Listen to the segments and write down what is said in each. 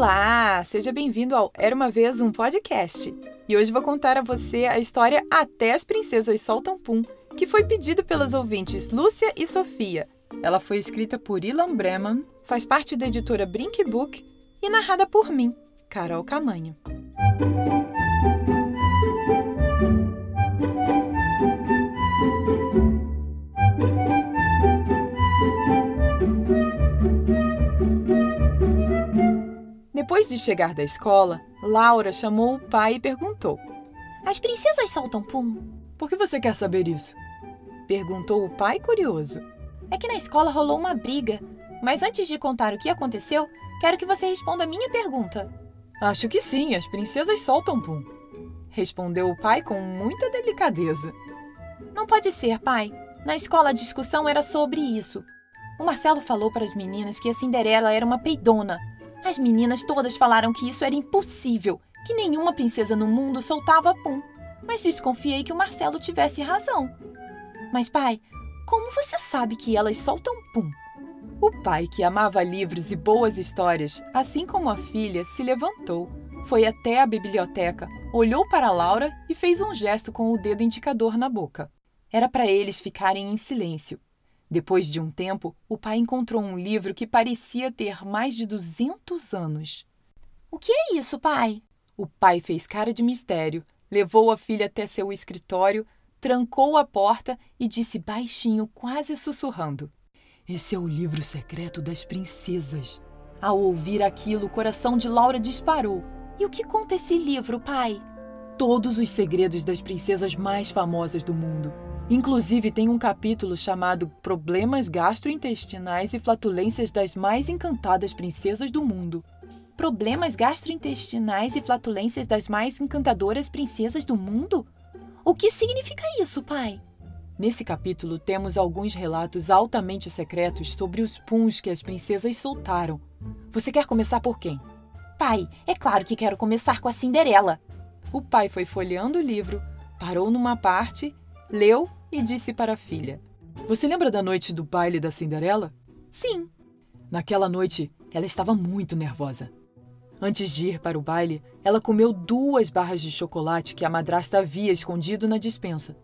Olá, seja bem-vindo ao Era uma vez um podcast. E hoje vou contar a você a história Até as princesas soltam pum, que foi pedida pelas ouvintes Lúcia e Sofia. Ela foi escrita por Ilan Breman, faz parte da editora Brink Book e narrada por mim, Carol Camanho. Depois de chegar da escola, Laura chamou o pai e perguntou: As princesas soltam pum? Por que você quer saber isso? Perguntou o pai curioso. É que na escola rolou uma briga, mas antes de contar o que aconteceu, quero que você responda a minha pergunta. Acho que sim, as princesas soltam pum. Respondeu o pai com muita delicadeza. Não pode ser, pai. Na escola a discussão era sobre isso. O Marcelo falou para as meninas que a Cinderela era uma peidona as meninas todas falaram que isso era impossível, que nenhuma princesa no mundo soltava pum. Mas desconfiei que o Marcelo tivesse razão. Mas, pai, como você sabe que elas soltam pum? O pai, que amava livros e boas histórias, assim como a filha, se levantou, foi até a biblioteca, olhou para Laura e fez um gesto com o dedo indicador na boca. Era para eles ficarem em silêncio. Depois de um tempo, o pai encontrou um livro que parecia ter mais de 200 anos. O que é isso, pai? O pai fez cara de mistério, levou a filha até seu escritório, trancou a porta e disse baixinho, quase sussurrando: Esse é o livro secreto das princesas. Ao ouvir aquilo, o coração de Laura disparou. E o que conta esse livro, pai? Todos os segredos das princesas mais famosas do mundo. Inclusive, tem um capítulo chamado Problemas Gastrointestinais e Flatulências das Mais Encantadas Princesas do Mundo. Problemas gastrointestinais e flatulências das mais encantadoras princesas do mundo? O que significa isso, pai? Nesse capítulo temos alguns relatos altamente secretos sobre os puns que as princesas soltaram. Você quer começar por quem? Pai, é claro que quero começar com a Cinderela. O pai foi folheando o livro, parou numa parte, leu e disse para a filha: Você lembra da noite do baile da Cinderela? Sim. Naquela noite, ela estava muito nervosa. Antes de ir para o baile, ela comeu duas barras de chocolate que a madrasta havia escondido na dispensa.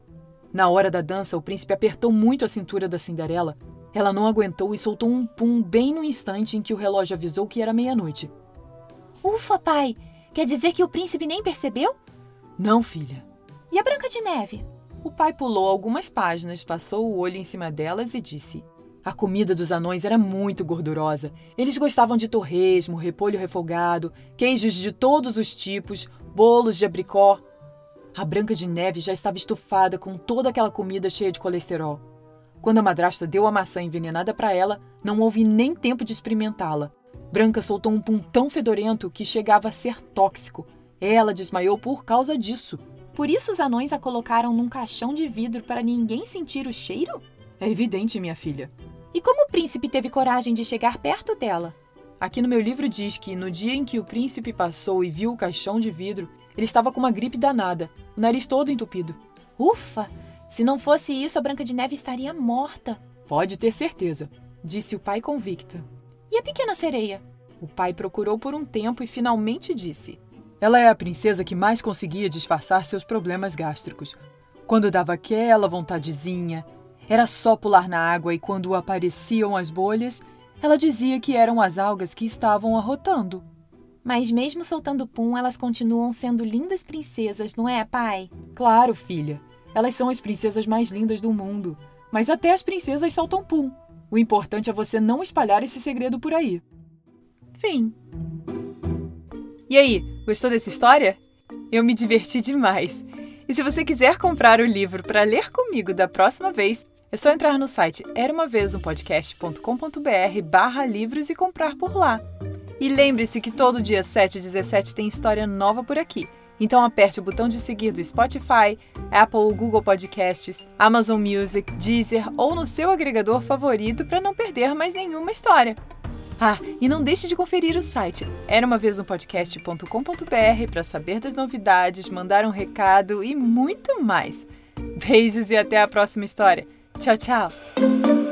Na hora da dança, o príncipe apertou muito a cintura da Cinderela. Ela não aguentou e soltou um pum bem no instante em que o relógio avisou que era meia-noite. Ufa, pai! Quer dizer que o príncipe nem percebeu? Não, filha. E a Branca de Neve? O pai pulou algumas páginas, passou o olho em cima delas e disse: A comida dos anões era muito gordurosa. Eles gostavam de torresmo, repolho refogado, queijos de todos os tipos, bolos de abricó. A Branca de Neve já estava estufada com toda aquela comida cheia de colesterol. Quando a madrasta deu a maçã envenenada para ela, não houve nem tempo de experimentá-la. Branca soltou um pum tão fedorento que chegava a ser tóxico. Ela desmaiou por causa disso. Por isso os anões a colocaram num caixão de vidro para ninguém sentir o cheiro? É evidente, minha filha. E como o príncipe teve coragem de chegar perto dela? Aqui no meu livro diz que no dia em que o príncipe passou e viu o caixão de vidro, ele estava com uma gripe danada, o nariz todo entupido. Ufa! Se não fosse isso, a Branca de Neve estaria morta. Pode ter certeza, disse o pai convicto. E a pequena sereia? O pai procurou por um tempo e finalmente disse: ela é a princesa que mais conseguia disfarçar seus problemas gástricos. Quando dava aquela vontadezinha, era só pular na água e quando apareciam as bolhas, ela dizia que eram as algas que estavam arrotando. Mas mesmo soltando pum, elas continuam sendo lindas princesas, não é, pai? Claro, filha. Elas são as princesas mais lindas do mundo. Mas até as princesas soltam pum. O importante é você não espalhar esse segredo por aí. Fim. E aí, gostou dessa história? Eu me diverti demais. E se você quiser comprar o livro para ler comigo da próxima vez, é só entrar no site eraumavezumpodcast.com.br barra livros e comprar por lá. E lembre-se que todo dia 7 e 17 tem história nova por aqui. Então aperte o botão de seguir do Spotify, Apple, Google Podcasts, Amazon Music, Deezer ou no seu agregador favorito para não perder mais nenhuma história. Ah, e não deixe de conferir o site era uma vez podcast.com.br para saber das novidades, mandar um recado e muito mais. Beijos e até a próxima história. Tchau, tchau.